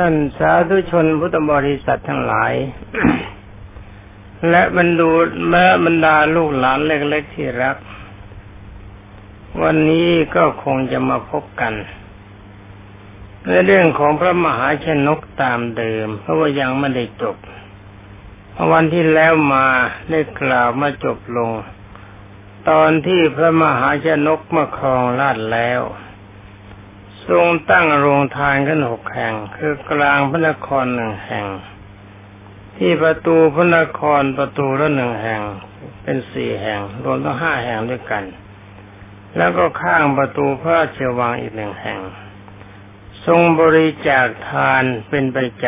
ท่านสาธุชนพุทธบริษัททั้งหลาย และบรรดูแม้บรรดาลูกหลานเล็กๆที่รัก วันนี้ก็คงจะมาพบกัน ในเรื่องของพระมหาชนกตามเดิม เพราะว่ายังไม่ได้จบวันที่แล้วมาได้กล่าวมาจบลง ตอนที่พระมหาชนกมาครองราชแล้ว ทรงตั้งโรงทานกันหกแห่ง คือกลางพระนครหนึ่งแห่ง ที่ประตูพระนครประตูละหนึ่งแห่ง เป็นสี่แห่ง รวมทั้งห้าแห่งด้วยกัน แล้วก็ข้างประตูพระราชวังอีกหนึ่งแห่ง ทรงบริจาคทานเป็นประจ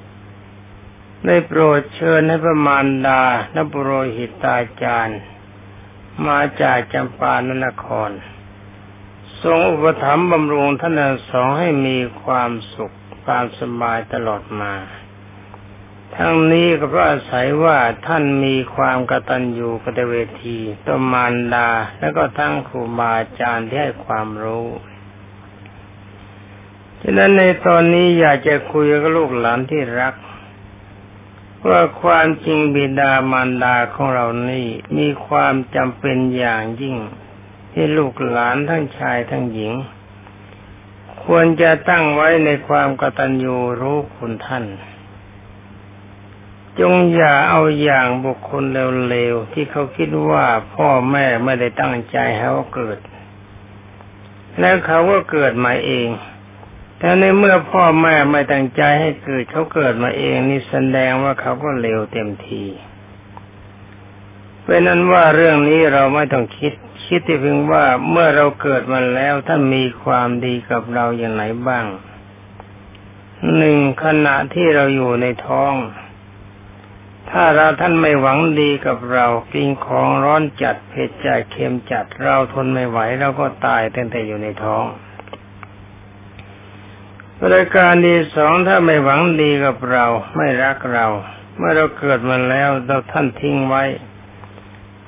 ำได้โปรดเชิญให้พระมารดานบุโรหิตาจารย์ มาจากจำปานนคร ทรงอุปถัมภ์บำรุงท่านทั้งสองให้มีความสุขความสบายตลอดมา ทั้งนี้ก็เพราะอาศัยว่าท่านมีความกตัญญูกตเวทีต่อมารดา และก็ทั้งครูบาอาจารย์ที่ให้ความรู้ฉะนั้นในตอนนี้อยากจะคุยกับลูกหลานที่รัก ว่าความจริงบิดามารดาของเรานี่มีความจำเป็นอย่างยิ่ง ที่ลูกหลานทั้งชายทั้งหญิง ควรจะตั้งไว้ในความกตัญญูรู้คุณท่าน จงอย่าเอาอย่างบุคคลเลวๆที่เขาคิดว่าพ่อแม่ไม่ได้ตั้งใจให้เขาเกิด แล้วเขาก็เกิดมาเองแต่ในเมื่อพ่อแม่ไม่ตั้งใจให้เกิดเขาเกิดมาเองนี่แสดงว่าเขาก็เลวเต็มที เป็นนั้นว่าเรื่องนี้เราไม่ต้องคิด คิดที่เพียงว่าเมื่อเราเกิดมาแล้วท่านมีความดีกับเราอย่างไรบ้างหนึ่งขณะที่เราอยู่ในท้อง ถ้าเราท่านไม่หวังดีกับเรากินของร้อนจัดเผ็ดจัดเค็มจัดเราทนไม่ไหวเราก็ตายตั้งแต่อยู่ในท้องบริการดีสองถ้าไม่หวังดีกับเรา ไม่รักเรา เมื่อเราเกิดมาแล้วเราท่านทิ้งไว้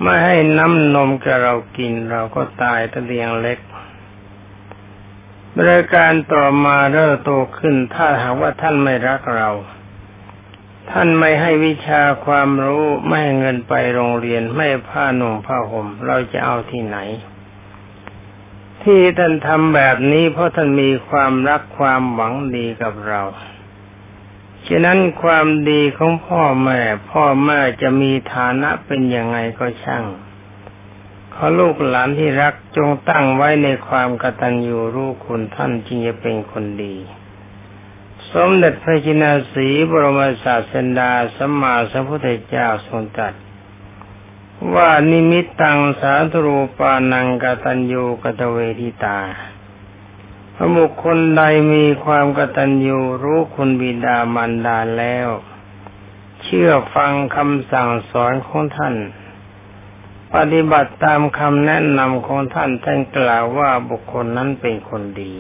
ไม่ให้น้ำนมกับเรากินเราก็ตายตะเลียงเล็กบริการต่อมาเริ่มโตขึ้นถ้าหากว่าท่านไม่รักเรา ท่านไม่ให้วิชาความรู้ไม่ให้เงินไปโรงเรียนไม่ผ้าหนุ่มผ้าห่มเราจะเอาที่ไหน ที่ท่านทำแบบนี้เพราะท่านมีความรักความหวังดีกับเรา ฉะนั้นความดีของพ่อแม่ พ่อแม่จะมีฐานะเป็นยังไงก็ช่าง ขอลูกหลานที่รักจงตั้งไว้ในความกตัญญูรู้คุณท่านจึงจะเป็นคนดี สมเด็จพระจินาสีบรมศาสดาสัมมาสัมพุทธเจ้าทรงตรัสว่านิมิตตังสาธรูปานังกตัญญูกตเวทิตา พระบุคคลใดมีความกตัญญูรู้คุณบิดามารดาแล้ว เชื่อฟังคำสั่งสอนของท่าน ปฏิบัติตามคำแนะนำของท่านท่านกล่าวว่าบุคคลนั้นเป็นคนดี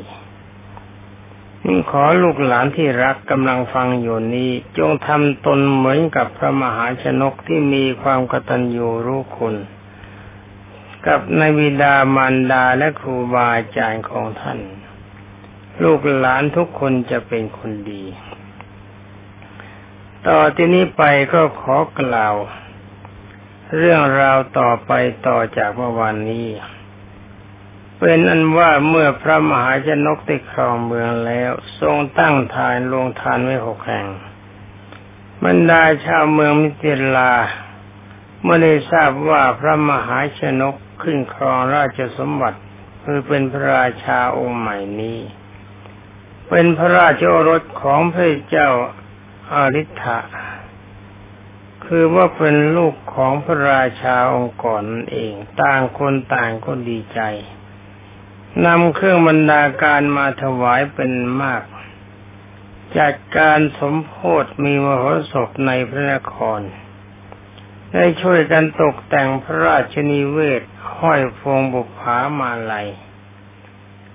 นี่ขอลูกหลานที่รักกำลังฟังอยู่นี้ จงทำตนเหมือนกับพระมหาชนกที่มีความกตัญญูรู้คุณ กับในบิดามารดาและครูบาอาจารย์ของท่าน ลูกหลานทุกคนจะเป็นคนดี ต่อที่นี้ไปก็ขอกล่าว เรื่องราวต่อไปต่อจากเมื่อวานนี้ เป็นอันว่าเมื่อพระมหาชนกได้ครองเมืองแล้ว ทรงตั้งทานลงทานไว้หกแห่งบรรดาชาวเมืองมิถิลาเมื่อได้ทราบว่าพระมหาชนกขึ้นครองราชสมบัติคือเป็นพระราชาองค์ใหม่นี้ เป็นพระราชโอรสของพระเจ้าอาริ t ะคือว่าเป็นลูกของพระราชาองค์ก่อนเอง ต่างคนต่างก็ดีใจนำเครื่องบรรดาการมาถวายเป็นมาก จัดการสมโพธมีมโหสถในพระนคร ได้ช่วยกันตกแต่งพระราชนิเวศห้อยพวงบุพามาลัย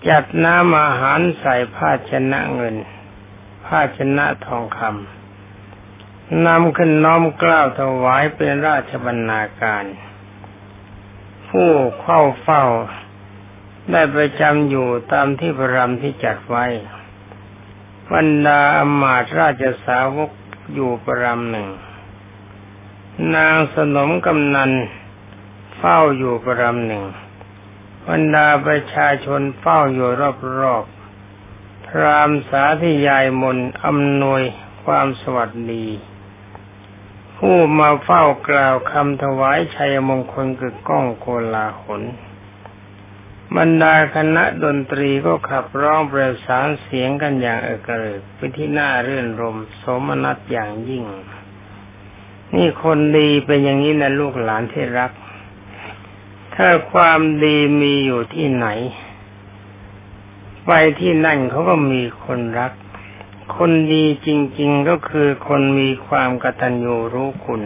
จัดน้ำอาหารใส่ภาชนะเงิน ภาชนะทองคำนำขึ้นน้อมกล้าวถวายเป็นราชบรรณาการ ผู้เข้าเฝ้า ได้ประจำอยู่ตามที่พระรำที่จัดไว้บรรดาอมาตราชสาวกอยู่ประรำหนึ่ง นางสนมกำนันเฝ้าอยู่ประรำหนึ่ง บรรดาประชาชนเฝ้าอยู่รอบๆ พรามสาธยายมนอำนวยความสวัสดี ผู้มาเฝ้ากล่าวคำถวายชัยมงคลกึกก้องโกลาหลบรรดาคณะดนตรีก็ขับร้องประสานเสียงกันอย่างเอกเริกเป็นที่หน่าเรื่นรม สมนัตอย่างยิ่ง นี่คนดีเป็นอย่างนี้นะลูกหลานที่รัก ถ้าความดีมีอยู่ที่ไหน ไปที่นั่นเขาก็มีคนรัก คนดีจริง ๆก็คือคนมีความกตัญญูรู้คุณ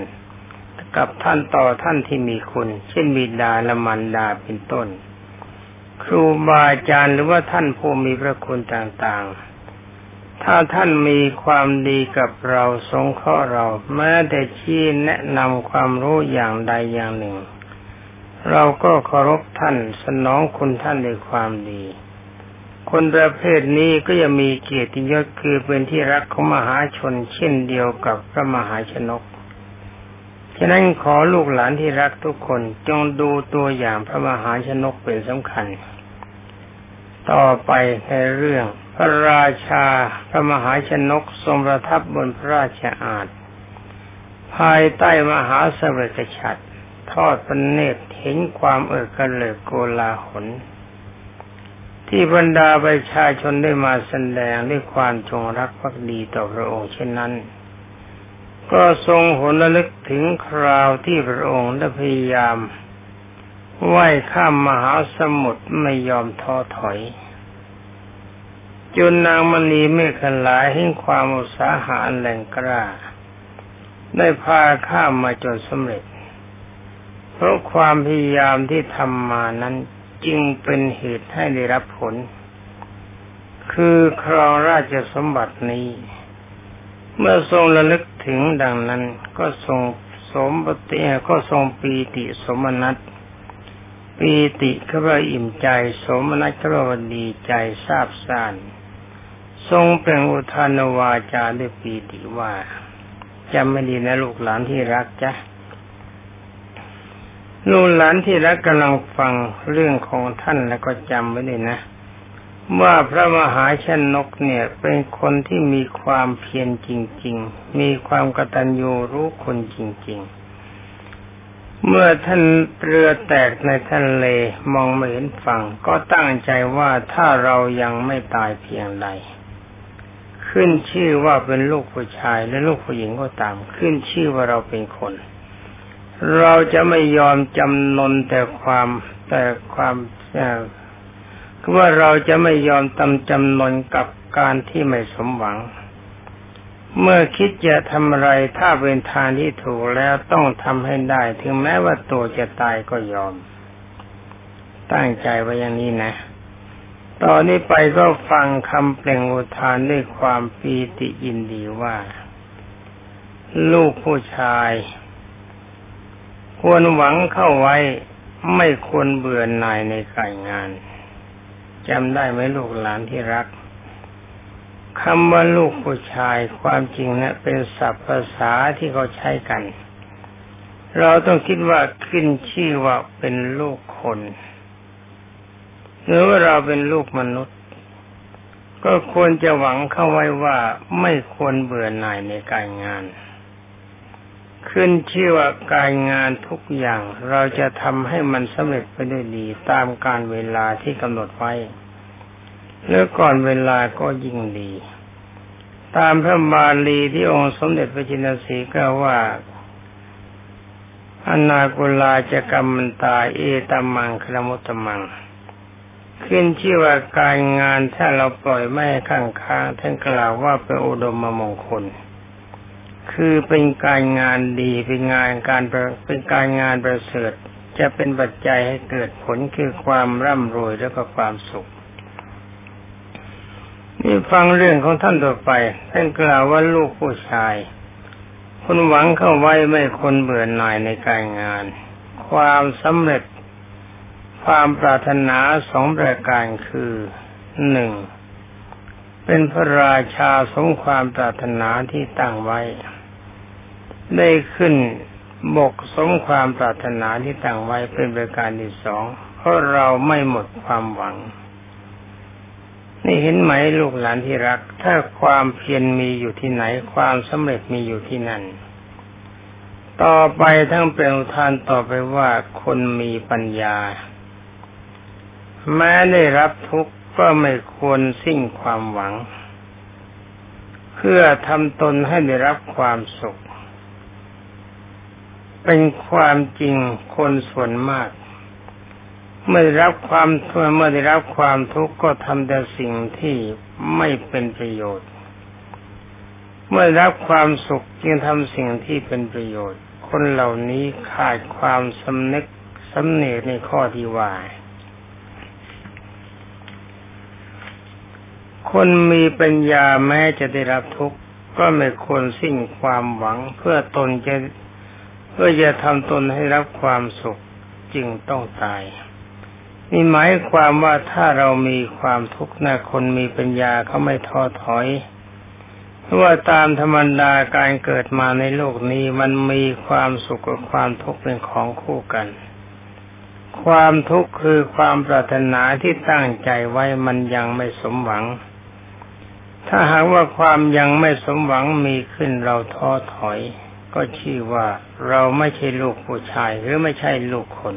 กับท่านต่อท่านที่มีคุณ เช่นบิดาและมารดาเป็นต้น ครูบาอาจารย์หรือว่าท่านผู้มีพระคุณต่างๆถ้าท่านมีความดีกับเราสงเคราะห์เราแม้แต่ชี้แนะนำความรู้อย่างใดอย่างหนึ่ง เราก็เคารพท่านสนองคุณท่านด้วยความดี คนประเภทนี้ก็จะมีเกียรติยศคือเป็นที่รักของมหาชนเช่นเดียวกับพระมหาชนก ฉะนั้นขอลูกหลานที่รักทุกคนจงดูตัวอย่างพระมหาชนกเป็นสำคัญ ต่อไปในเรื่อง พระราชาพระมหาชนกทรงประทับบนพระราชอาณภายใต้มหาสเวกฉัตร ทอดพระเนตรเห็นความเอิกกระเลิกโกลาหลที่บรรดาประชาชนได้มาแสดงด้วยความจงรักภักดีต่อพระองค์เช่นนั้น ก็ทรงหนระลึกถึงคราวที่พระองค์ได้พยายามว่ายข้ามมหาสมุทรไม่ยอมท้อถอย จนนางมณีเมฆลายให้ความอุตสาหะอันแรงกล้า ได้พาข้ามมาจนสำเร็จ เพราะความพยายามที่ทำมานั้นจึงเป็นเหตุให้ได้รับผล คือครองราชสมบัตินี้ เมื่อทรงระลึกถึงดังนั้น ก็ทรงสมปฏิก็ทรงปีติสมนัตปีติก็ว่าอิ่มใจ สมนัตก็ว่าดีใจทราบซ่านทรงเป็นอุทานวาจาด้วยปีติว่าจำไม่ดีนะลูกหลานที่รักจ้ะ ลูกหลานที่รักกำลังฟังเรื่องของท่านแล้วก็จำไว้เลยนะ ว่าพระมหาชนกเนี่ย เป็นคนที่มีความเพียรจริง ๆ มีความกตัญญูรู้คนจริง ๆ เมื่อท่านเรือแตกในทะเลมองไม่เห็นฝั่ง ก็ตั้งใจว่าถ้าเรายังไม่ตายเพียงใดขึ้นชื่อว่าเป็นลูกผู้ชายและลูกผู้หญิงก็ตาม ขึ้นชื่อว่าเราเป็นคน เราจะไม่ยอมจำนนแต่ความแต่ความคือว่าเราจะไม่ยอมตำจำนนกับการที่ไม่สมหวัง เมื่อคิดจะทำอะไรถ้าเป็นทางที่ถูกแล้วต้องทำให้ได้ ถึงแม้ว่าตัวจะตายก็ยอม ตั้งใจไว้อย่างนี้นะตอนนี้ไปก็ฟังคำเปล่งอุทานด้วยความปีติยินดีว่า ลูกผู้ชาย ควรหวังเข้าไว้ไม่ควรเบื่อหน่ายในการงานจำได้ไหมลูกหลานที่รักคำว่าลูกผู้ชายความจริงนะเป็นศัพท์ภาษาที่เขาใช้กัน เราต้องคิดว่าขึ้นชื่อว่าเป็นลูกคนหรือว่าเราเป็นลูกมนุษย์ ก็ควรจะหวังเข้าไว้ว่าไม่ควรเบื่อหน่ายในการงาน ขึ้นชื่อว่าการงานทุกอย่างเราจะทำให้มันสำเร็จไปด้วยดีตามการเวลาที่กำหนดไว้เลือก่อนเวลาก็ยิ่งดี ตามพระบาลีที่องค์สมเด็จพระจินสีกล่าวว่าอนากุลาจะกรรมันตาเอตมังครมุตมัง ขึ้นชื่อว่าการงานถ้าเราปล่อยไม่ข้างค้างท่านกล่าวว่าเป็นอุดมมงคล คือเป็นการงานดีเป็นงานการเป็นการงานประเสริฐจะเป็นปัจจัยให้เกิดผลคือความร่ำรวยและก็ความสุขนี่ฟังเรื่องของท่านต่อไป ท่านกล่าวว่าลูกผู้ชายคุณหวังเข้าไว้ไม่คนเบื่อหน่ายในการงาน ความสำเร็จ ความปรารถนาสองประการคือหนึ่งเป็นพระราชาสมความปรารถนาที่ตั้งไว้ ได้ขึ้นบกสมความปรารถนาที่ตั้งไว้เป็นประการที่สองเพราะเราไม่หมดความหวัง นี่เห็นไหมลูกหลานที่รัก ถ้าความเพียรมีอยู่ที่ไหน ความสำเร็จมีอยู่ที่นั่น ต่อไปทั้งเป็นอุทานต่อไปว่าคนมีปัญญา แม้ได้รับทุกข์ก็ไม่ควรสิ้นความหวัง เพื่อทำตนให้ได้รับความสุข เป็นความจริงคนส่วนมากเมื่อได้รับความทุกข์เมื่อได้รับความทุกข์ก็ทำแต่สิ่งที่ไม่เป็นประโยชน์ เมื่อรับความสุขจึงทำสิ่งที่เป็นประโยชน์ คนเหล่านี้ขาดความสำนึกสำเนกในข้อที่ว่าคนมีปัญญาแม้จะได้รับทุกข์ก็ไม่ควรสิ้นความหวังเพื่อตนจะ เพื่อจะทำตนให้รับความสุขจึงต้องตายนี่หมายความว่าถ้าเรามีความทุกข์นะคนมีปัญญาเขาไม่ท้อถอยเพราะว่าตามธรรมดาการเกิดมาในโลกนี้มันมีความสุขกับความทุกข์เป็นของคู่กัน ความทุกข์คือความปรารถนาที่ตั้งใจไว้มันยังไม่สมหวัง ถ้าหากว่าความยังไม่สมหวังมีขึ้นเราท้อถอย ก็ชื่อว่าเราไม่ใช่ลูกผู้ชายหรือไม่ใช่ลูกคน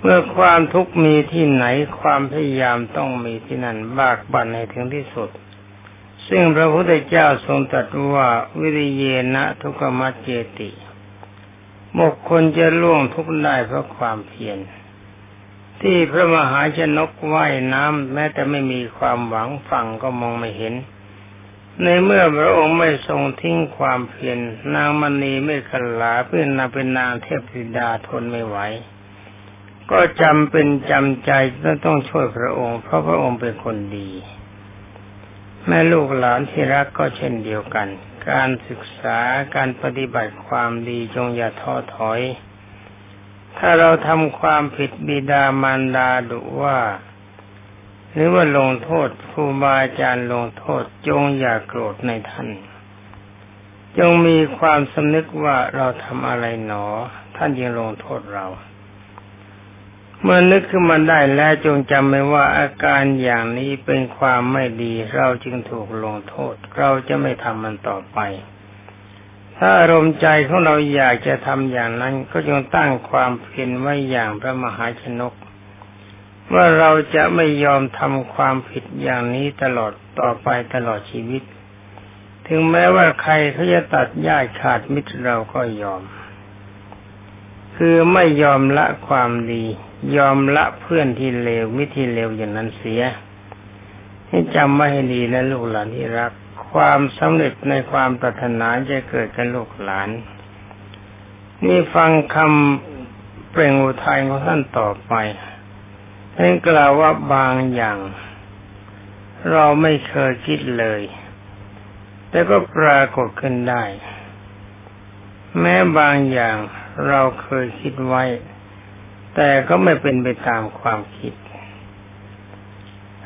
เมื่อความทุกข์มีที่ไหนความพยายามต้องมีที่นั่นบากบั่นให้ถึงที่สุด ซึ่งพระพุทธเจ้าทรงตรัสว่าวิริเยนะทุกขมัจเจติบุคคลจะล่วงทุกข์ได้เพราะความเพียรที่พระมหาชนกว่ายน้ำแม้แต่ไม่มีความหวังฝั่งก็มองไม่เห็น ในเมื่อพระองค์ไม่ทรงทิ้งความเพียรนางมณีไม่ขลาเพื่อนนาเป็นนางเทพธิดาทนไม่ไหว ก็จำเป็นจำใจต้องช่วยพระองค์ เพราะพระองค์เป็นคนดี แม่ลูกหลานที่รักก็เช่นเดียวกัน การศึกษาการปฏิบัติความดีจงอย่าท้อถอย ถ้าเราทำความผิดบิดามารดาดุว่า หรือว่าลงโทษครูบาอาจารย์ลงโทษจงอย่าโกรธในท่าน จงมีความสำนึกว่าเราทำอะไรหนอ ท่านยังลงโทษเรา เมื่อนึกขึ้นมาได้แล้วจงจำไว้ว่าอาการอย่างนี้เป็นความไม่ดี เราจึงถูกลงโทษ เราจะไม่ทำมันต่อไป ถ้าอารมณ์ใจของเราอยากจะทำอย่างนั้นก็จงตั้งความเพียรไว้อย่างพระมหาชนก ว่าเราจะไม่ยอมทำความผิดอย่างนี้ตลอดต่อไปตลอดชีวิต ถึงแม้ว่าใครเขาจะตัดญาติขาดมิตรเราก็ยอม คือไม่ยอมละความดี ยอมละเพื่อนที่เลวมิตรที่เลวอย่างนั้นเสีย ให้จำไว้ให้ดีนะลูกหลานที่รัก ความสำเร็จในความปรารถนาจะเกิดกับลูกหลาน นี่ฟังคำเปล่งอุทัยของท่านต่อไป ท่านกล่าวว่าบางอย่าง เราไม่เคยคิดเลย แต่ก็ปรากฏขึ้นได้ แม้บางอย่างเราเคยคิดไว้ แต่ก็ไม่เป็นไปตามความคิด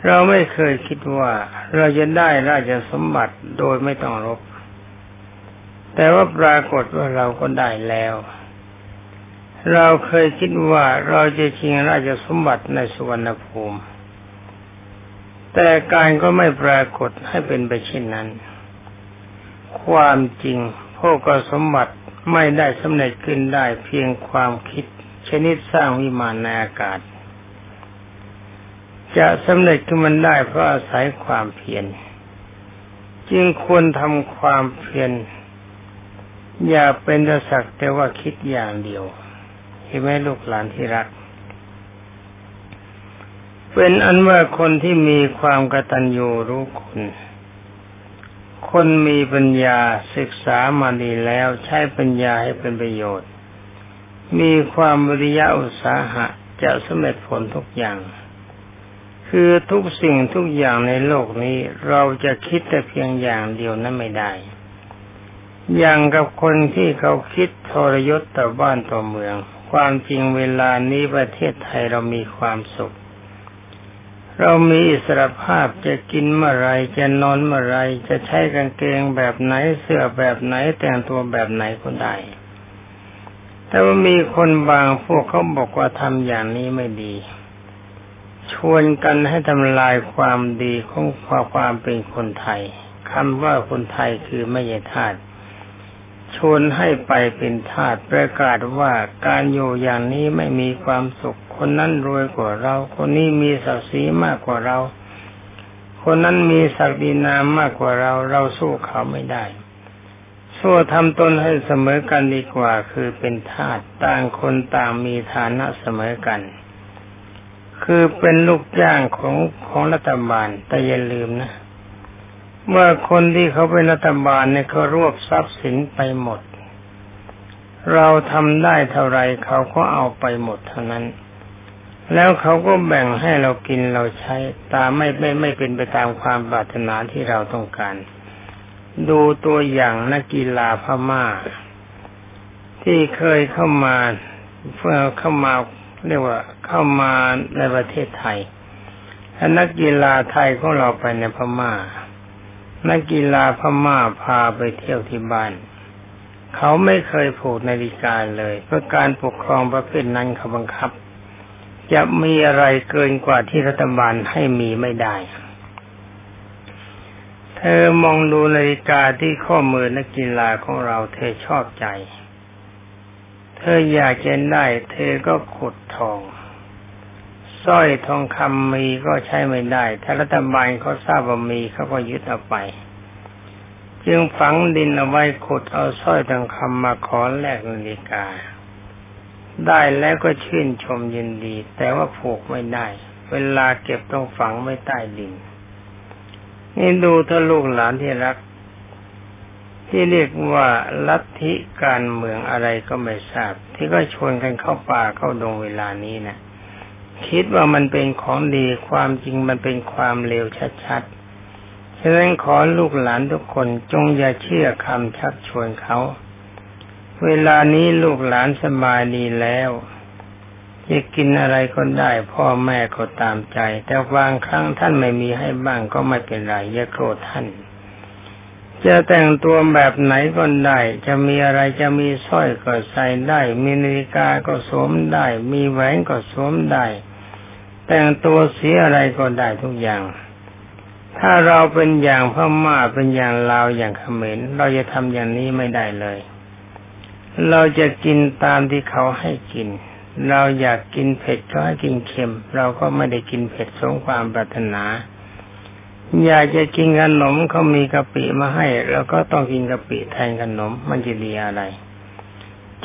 เราไม่เคยคิดว่า เราจะได้ราชสมบัติโดยไม่ต้องรบ แต่ว่าปรากฏว่าเราก็ได้แล้ว เราเคยคิดว่าเราจะชิงราชสมบัติในสุวรรณภูมิ แต่การก็ไม่ปรากฏให้เป็นไปเช่นนั้น ความจริงพวกสมบัติไม่ได้สำเร็จขึ้นได้เพียงความคิด ชนิดสร้างวิมานในอากาศ จะสำเร็จขึ้นมันได้เพราะอาศัยความเพียรจึงควรทำความเพียรอย่าเป็นแต่สักแต่ว่าคิดอย่างเดียว เห็นไหมลูกหลานที่รัก เป็นอันว่าคนที่มีความกตัญญูรู้คุณ คนมีปัญญาศึกษามาดีแล้วใช้ปัญญาให้เป็นประโยชน์ มีความวิริยะอุตสาหะจะสำเร็จผลทุกอย่าง คือทุกสิ่งทุกอย่างในโลกนี้เราจะคิดแต่เพียงอย่างเดียวนั้นไม่ได้อย่างกับคนที่เขาคิดทรยศต่อบ้านต่อเมือง ความจริงเวลานี้ประเทศไทยเรามีความสุข เรามีอิสรภาพจะกินเมื่อไรจะนอนเมื่อไรจะใช้กางเกงแบบไหนเสื้อแบบไหนแต่งตัวแบบไหนก็ได้ แต่ว่ามีคนบางพวกเขาบอกว่าทำอย่างนี้ไม่ดี ชวนกันให้ทำลายความดีของความเป็นคนไทยคำว่าคนไทยคือไม่ใช่ทาส ชวนให้ไปเป็นทาสประกาศว่าการอยู่อย่างนี้ไม่มีความสุข คนนั้นรวยกว่าเรา คนนี้มีศักดิ์ศรีมากกว่าเรา คนนั้นมีศักดินามมากกว่าเรา เราสู้เขาไม่ได้ สู้ทำตนให้เสมอกันดีกว่า คือเป็นทาสต่างคนต่างมีฐานะเสมอกัน คือเป็นลูกจ้างของของรัฐบาลแต่อย่าลืมนะ เมื่อคนที่เขาเป็นรัฐบาลเนี่ยเขารวบทรัพย์สินไปหมด เราทำได้เท่าไรเขาก็เอาไปหมดเท่านั้น แล้วเขาก็แบ่งให้เรากินเราใช้ ตามไม่ไม่ไม่เป็นไปตามความปรารถนาที่เราต้องการ ดูตัวอย่างนักกีฬาพม่า ที่เคยเข้ามาเพื่อเข้ามาเรียกว่าเข้ามาในประเทศไทยนักกีฬาไทยของเราไปในพม่า นักกีฬาพม่าพาไปเที่ยวที่บ้าน เขาไม่เคยผูกนาฬิกาเลยเพื่อการปกครองประเภทนั้นเขาบังคับ จะมีอะไรเกินกว่าที่รัฐบาลให้มีไม่ได้ เธอมองดูนาฬิกาที่ข้อมือนักกีฬาของเราเธอชอบใจ เธออยากจะได้ เธอก็ขุดทอง สร้อยทองคำมีก็ใช้ไม่ได้ ถ้ารัฐบาลเขาทราบว่ามีเขาก็ยึดเอาไป จึงฝังดินเอาไว้ขุดเอาสร้อยทองคำมาขอแลกนาฬิกา ได้แล้วก็ชื่นชมยินดี แต่ว่าผูกไม่ได้ เวลาเก็บต้องฝังไว้ใต้ดิน นี่ดูถ้าลูกหลานที่รัก ที่เรียกว่าลัทธิการเมืองอะไรก็ไม่ทราบ ที่ก็ชวนกันเข้าป่าเข้าดงเวลานี้นะ คิดว่ามันเป็นของดีความจริงมันเป็นความเลวชัดๆ ฉะนั้นขอลูกหลานทุกคนจงอย่าเชื่อคำชักชวนเขา เวลานี้ลูกหลานสบายดีแล้วจะกินอะไรก็ได้พ่อแม่ก็ตามใจ แต่บางครั้งท่านไม่มีให้บ้างก็ไม่เป็นไรอย่าโกรธท่าน จะแต่งตัวแบบไหนก็ได้ จะมีอะไรจะมีสร้อยก็ใส่ได้ มีนาฬิกาก็สวมได้ มีแหวนก็สวมได้ แต่งตัวเสียอะไรก็ได้ทุกอย่าง ถ้าเราเป็นอย่างพม่าเป็นอย่างลาวอย่างเขมรเราจะทำอย่างนี้ไม่ได้เลย เราจะกินตามที่เขาให้กิน เราอยากกินเผ็ดก็ให้กินเค็ม เราก็ไม่ได้กินเผ็ดสงความปรารถนา อยากจะกินขนมเขามีกะปิมาให้เราก็ต้องกินกะปิแทนขนม มันจะดีอะไร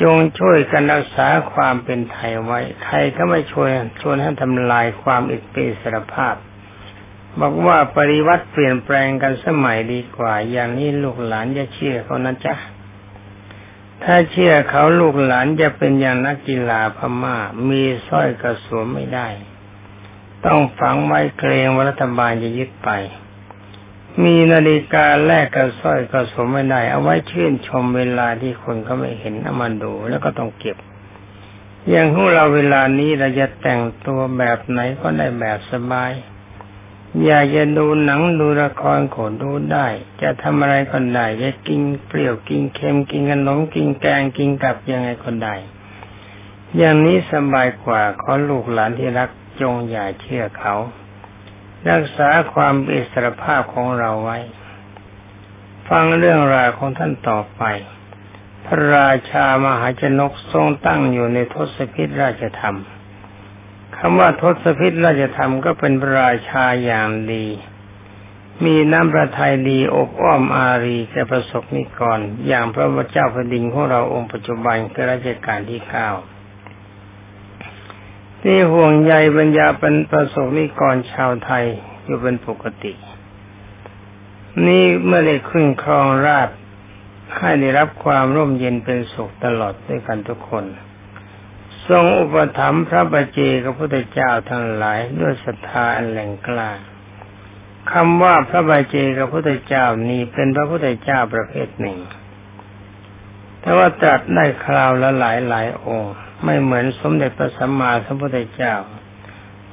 จงช่วยกันรักษาความเป็นไทยไว้ ใครก็ไม่ช่วยชวนให้ทำลายความอิสระสรภาพ บอกว่าปริวัติเปลี่ยนแปลงกันสมัยดีกว่า อย่างนี้ลูกหลานจะเชื่อเขานะจ๊ะถ้าเชื่อเขาลูกหลานจะเป็นอย่างนักกีฬาพมา่า มีสร้อยกระสวมไม่ได้ ต้องฝังไว้เกรงว่ารัฐบาลจะยึดไป มีนาฬิกาแลกกับสร้อยก็สมไม่ได้ เอาไว้ชื่นชมเวลาที่คนเขาไม่เห็นเอามาดูแล้วก็ต้องเก็บ อย่างของเราเวลานี้เราจะแต่งตัวแบบไหนก็ได้แบบสบาย อยากจะดูหนังดูละครก็ดูได้ จะทำอะไรก็ได้ จะกินเปรี้ยวกินเค็มกินขนมกินแกงกินกับยังไงก็ได้อย่างนี้สบายกว่าขอลูกหลานที่รัก จงอย่าเชื่อเขา รักษาความอิสรภาพของเราไว้ ฟังเรื่องราวของท่านต่อไป พระราชามหาชนกทรงตั้งอยู่ในทศพิธราชธรรมคำว่าทศพิธราชธรรมก็เป็นพระราชาอย่างดี มีน้ำประทัยดีอบอ้อมอารีแก่ประสบนิกร อย่างพระเจ้าแผ่นดินของเราองค์ปัจจุบันคือราชการที่เก้า ที่ห่วงใยบรรยาเป็นประสบนิกรชาวไทยอยู่เป็นปกติ นี่เมื่อได้ขึ้นครองราชให้ได้รับความร่มเย็นเป็นสุขตลอดด้วยกันทุกคน ทรงอุปถัมภ์พระบาเจกับพระพุทธเจ้าทั้งหลายด้วยศรัทธาอันแหล่งกล้าคำว่าพระบาเจกับพระพุทธเจ้านี้เป็นพระพุทธเจ้าประเภทหนึ่งแต่ว่าตรัสได้คราวละหลายหลายองค์ ไม่เหมือนสมเด็จพระสัมมาสัมพุทธเจ้า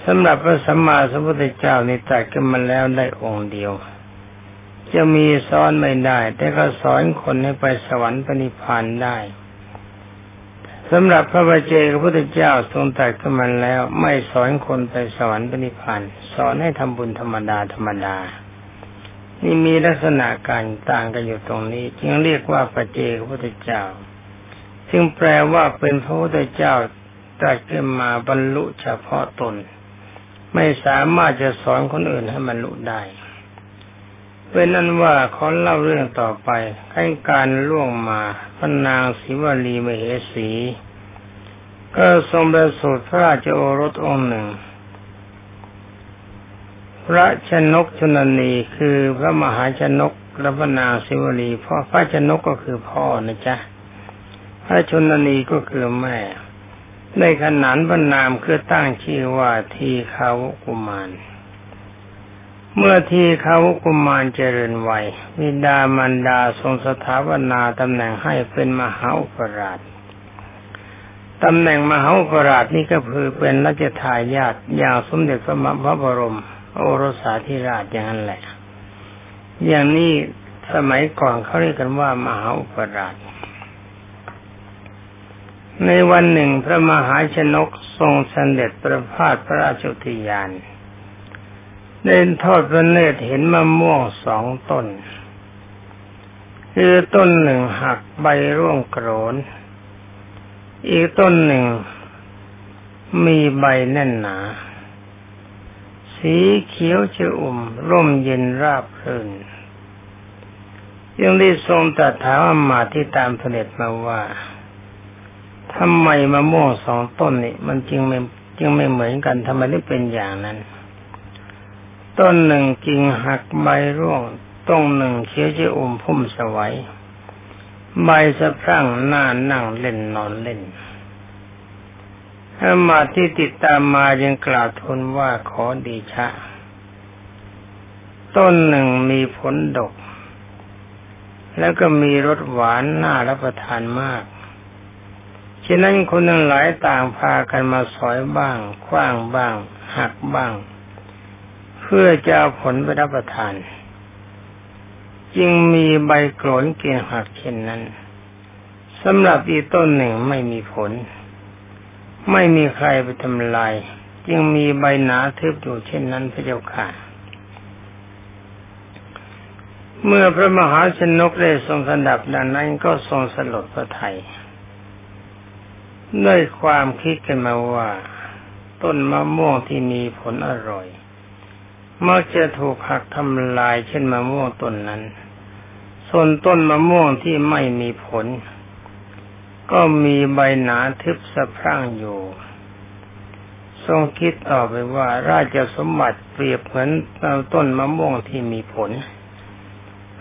สำหรับพระสัมมาสัมพุทธเจ้านี่ตรัสกันมาแล้วได้องค์เดียว จะมีสอนไม่ได้ แต่ก็สอนคนให้ไปสวรรค์ปณิพานได้สำหรับพระบาเจกพระพุทธเจ้าทรงตรัสกันมาแล้ว ไม่สอนคนไปสวรรค์ปณิพานสอนให้ทำบุญธรรมดาธรรมดา นี่มีลักษณะการต่างกันอยู่ตรงนี้ จึงเรียกว่าปัจเจกพระพุทธเจ้า ซึ่งแปลว่าเป็นพระพุทธเจ้าตรัสขึ้นมาบรรลุเฉพาะตน ไม่สามารถจะสอนคนอื่นให้บรรลุได้เป็นนั้นว่าขอเล่าเรื่องต่อไปให้การล่วงมาพระนางศิวลีมเหสี ก็ทรงประสูติพระราชโอรสองค์หนึ่ง พระชนกชนนีคือพระมหาชนกและพระนางศิวลีพ่อพระชนกก็คือพ่อนะจ๊ะ พระชนนีก็คือแม่ในขนานบรรนามคือตั้งชื่อว่าทีคาวุกุมาร เมื่อทีคาวุกุมารเจริญวัยวิดามันดาทรงสถาปนาตำแหน่งให้เป็นมหาอุปราชตำแหน่งมหาอุปราชนี่ก็คือเป็นรัชทายาทอย่างสมเด็จพระพระบรม โอรสาธิราชอย่างนั้นแหละ อย่างนี้สมัยก่อนเขาเรียกกันว่ามหาอุปราช ในวันหนึ่งพระมหาชนกทรงเสด็จประพาสพระราชุทิยานเดินทอดพระเนตรเห็นมะม่วงสองต้น คือต้นหนึ่งหักใบร่วงโกรน อีกต้นหนึ่งมีใบแน่นหนา สีเขียวชอุ่ม ร่มเย็นราบรื่นยังได้ทรงตรัสถามมาที่ตามเสด็จมาว่า ทำไมมะม่วงสองต้นนี่มันจึงไม่จึงไม่เหมือนกันทำไมได้เป็นอย่างนั้น ต้นหนึ่งกิ่งหักใบร่วง ต้นหนึ่งเขียวจะอุ่มพุ่มสวัยใบสะพรั่งหน้านั่งเล่นนอนเล่นถ้ามาที่ติดตามมายังกล่าวทูลว่าขอดีชะ ต้นหนึ่งมีผลดก แล้วก็มีรสหวานน่ารับประทานมาก ฉะนั้นคนทั้งหลายต่างพากันมาสอยบ้าง คว้างบ้าง หักบ้าง เพื่อจะผลไปรับประทาน จึงมีใบโกรนเกียหักเช่นนั้นสำหรับอีต้นหนึ่งไม่มีผล ไม่มีใครไปทำลาย จึงมีใบหนาทึบอยู่เช่นนั้นพระเจ้าค่ะเมื่อพระมหาชนกได้ทรงสดับดังนั้นก็ทรงสลดพระไทย ด้วยความคิดกันมาว่า ต้นมะม่วงที่มีผลอร่อยมักจะถูกหักทำลายเช่นมะม่วงต้นนั้น ส่วนต้นมะม่วงที่ไม่มีผล ก็มีใบหนาทึบสะพรั่งอยู่ ทรงคิดต่อไปว่าราชสมบัติเปรียบเหมือนต้นมะม่วงที่มีผล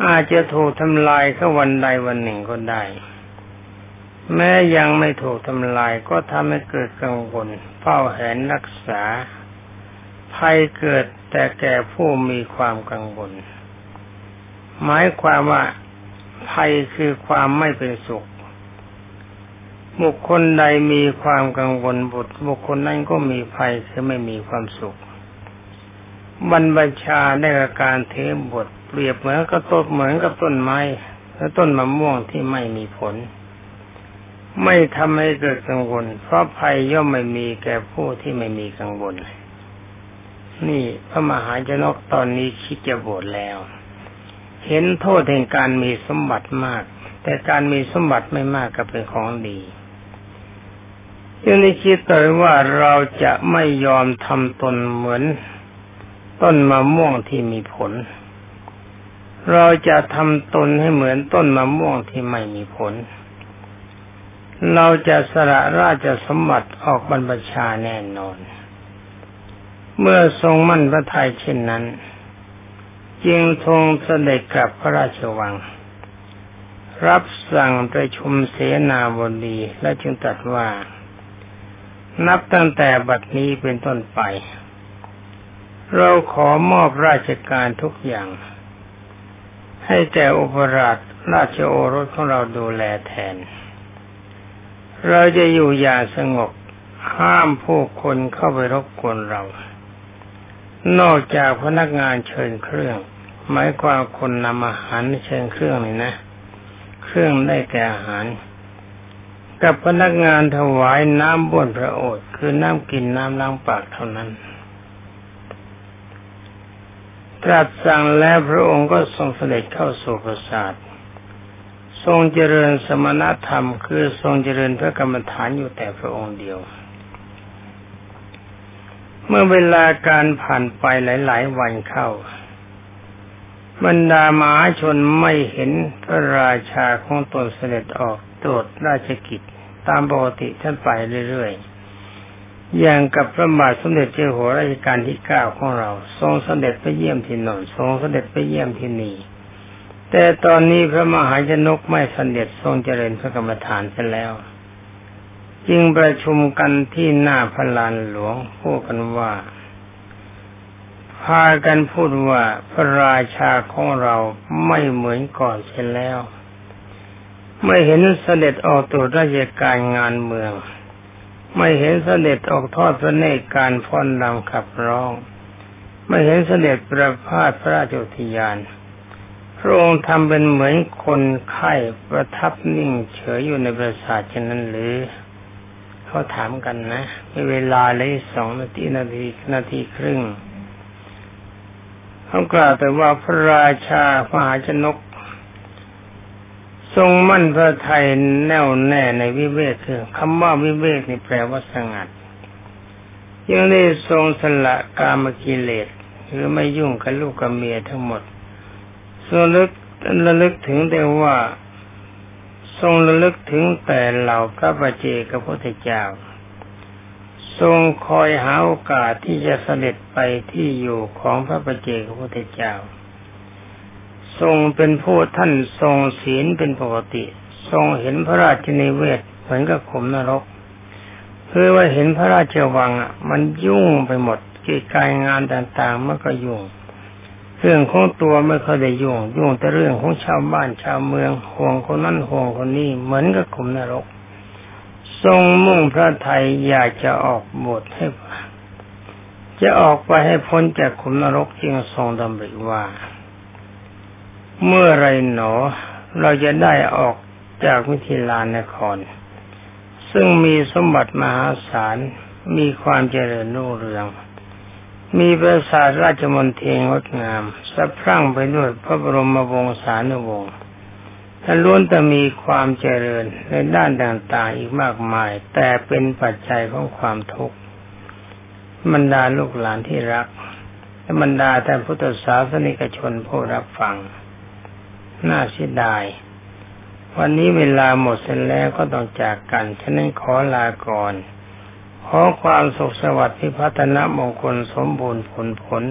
อาจจะถูกทำลายแค่วันใดวันหนึ่งก็ได้ แม้ยังไม่ถูกทำลายก็ทำให้เกิดกังวลเฝ้าแหนรักษา ภัยเกิดแต่แก่ผู้มีความกังวล หมายความว่าภัยคือความไม่เป็นสุข บุคคลใดมีความกังวลบุตรบุคคลนั้นก็มีภัยคือไม่มีความสุข บรรพชาได้กับการเทบทเปรียบเหมือนกับต้นเหมือนกับต้นไม้และต้นมะม่วงที่ไม่มีผล ไม่ทำให้เกิดกังวล เพราะภัยย่อมไม่มีแก่ผู้ที่ไม่มีกังวล นี่พระมหาชนกตอนนี้คิดจะบวชแล้ว เห็นโทษแห่งการมีสมบัติมาก แต่การมีสมบัติไม่มากก็เป็นของดียังได้คิดต่อว่าเราจะไม่ยอมทำตนเหมือน ต้นมะม่วงที่มีผล เราจะทำตนให้เหมือนต้นมะม่วงที่ไม่มีผล เราจะสละราชสมบัติออกบรรพชาแน่นอน เมื่อทรงมั่นพระทัยเช่นนั้น จึงทรงเสด็จกลับพระราชวัง รับสั่งประชุมเสนาบดีและจึงตรัสว่า นับตั้งแต่บัดนี้เป็นต้นไป เราขอมอบราชการทุกอย่าง ให้แก่อุปราชราชโอรสของเราดูแลแทน เราจะอยู่อย่างสงบ ห้ามผู้คนเข้าไปรบกวนเรา นอกจากพนักงานเชิญเครื่อง หมายความคนนำอาหารเชิญเครื่องนี่นะ เครื่องได้แก่อาหาร กับพนักงานถวายน้ำบ้วนพระโอษฐ์คือน้ำกินน้ำล้างปากเท่านั้นตรัสสั่งแล้วพระองค์ก็ทรงเสด็จเข้าสู่ปราสาท ทรงเจริญสมณธรรม คือทรงเจริญพระกรรมฐานอยู่แต่พระองค์เดียว เมื่อเวลาการผ่านไปหลาย ๆ วันเข้า บรรดามหาชนไม่เห็นพระราชาของตนเสด็จออกตรวจราชกิจตามปกติท่านไปเรื่อย ๆ อย่างกับพระบาทสมเด็จเจ้าหัวรัชกาลที่เก้าของเรา ทรงเสด็จไปเยี่ยมที่นนทรงเสด็จไปเยี่ยมที่นี่ แต่ตอนนี้พระมหาชนกไม่สเสด็จทรงเจริญพระกรรมฐานเสร็จแล้ว จึงประชุมกันที่หน้าพระลานหลวงพูดกันว่า พากันพูดว่าพระราชาของเราไม่เหมือนก่อนเสียแล้วไม่เห็นเสด็จออกตรวจราชการงานเมือง ไม่เห็นเสด็จออกทอดพระเนตรการฟ้อนรำขับร้อง ไม่เห็นเสด็จประพาสพระราชอุทยาน พระองค์ทำเป็นเหมือนคนไข้ประทับนิ่งเฉยอยู่ในปราสาทเช่นนั้นหรือเขาถามกันนะมีเวลาเลยสองนาทีนาทีนาทีครึ่งเขากล่าวแต่ว่าพระราชามหาชนก ทรงมั่นพระไทยแน่วแน่ในวิเวกคือคำว่าวิเวกนี่แปลว่าสงัดยังได้ทรงสละกามกิเลสหรือไม่ยุ่งกับลูกกับเมียทั้งหมด รงลึกระลึกถึงแต่ว่า ทรงระลึกถึงแต่เหล่าพระปเจกับพระพุทธเจ้า ทรงคอยหาโอกาสที่จะเสด็จไปที่อยู่ของพระปเจกับพระพุทธเจ้า ทรงเป็นผู้ท่านทรงศีลเป็นปกติ ทรงเห็นพระราชนิเวศเหมือนกับขมนรกเพื่อว่าเห็นพระราชวังอะ มันยุ่งไปหมดกิจการงานต่างๆมันก็ยุ่ง เรื่องของตัวไม่ค่อยได้ยุ่งยุ่งแต่เรื่องของชาวบ้านชาวเมืองห่วงคนนั้นห่วงคนนี้เหมือนกับขุมนรก ทรงมุ่งพระไทยอยากจะออกบทให้ จะออกไปให้พ้นจากขุมนรกจึงทรงดำริว่า เมื่อไรหนอ เราจะได้ออกจากวิทิลานคร ซึ่งมีสมบัติมหาศาลมีความเจริญรุ่งเรือง มีปราสาทราชมนเทียงดงามสะพรั่งไปด้วยพระบรมวงศานุวงศ์ท่านล้วนแต่มีความเจริญในด้านต่างๆอีกมากมาย แต่เป็นปัจจัยของความทุกข์บรรดาลูกหลานที่รักและบรรดาท่านพุทธศาสนิกชนผู้รับฟัง น่าเสียดาย วันนี้เวลาหมดเสร็จแล้วก็ต้องจากกัน ฉะนั้นขอลาก่อน ขอความสุขสวัสดิ์ที่พัฒนามงคลสมบูรณ์ผลผล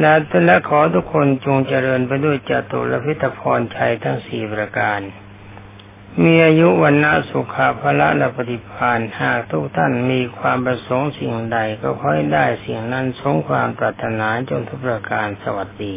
และและขอทุกคนจงเจริญไปด้วยจตุรพิทพรชัยทั้งสี่ประการ มีอายุวันนะสุขาภละและปฏิพานหากทุกท่านมีความประสงค์สิ่งใดก็ขอให้ได้สิ่งนั้นสงความปรารถนาจนทุกประการสวัสดี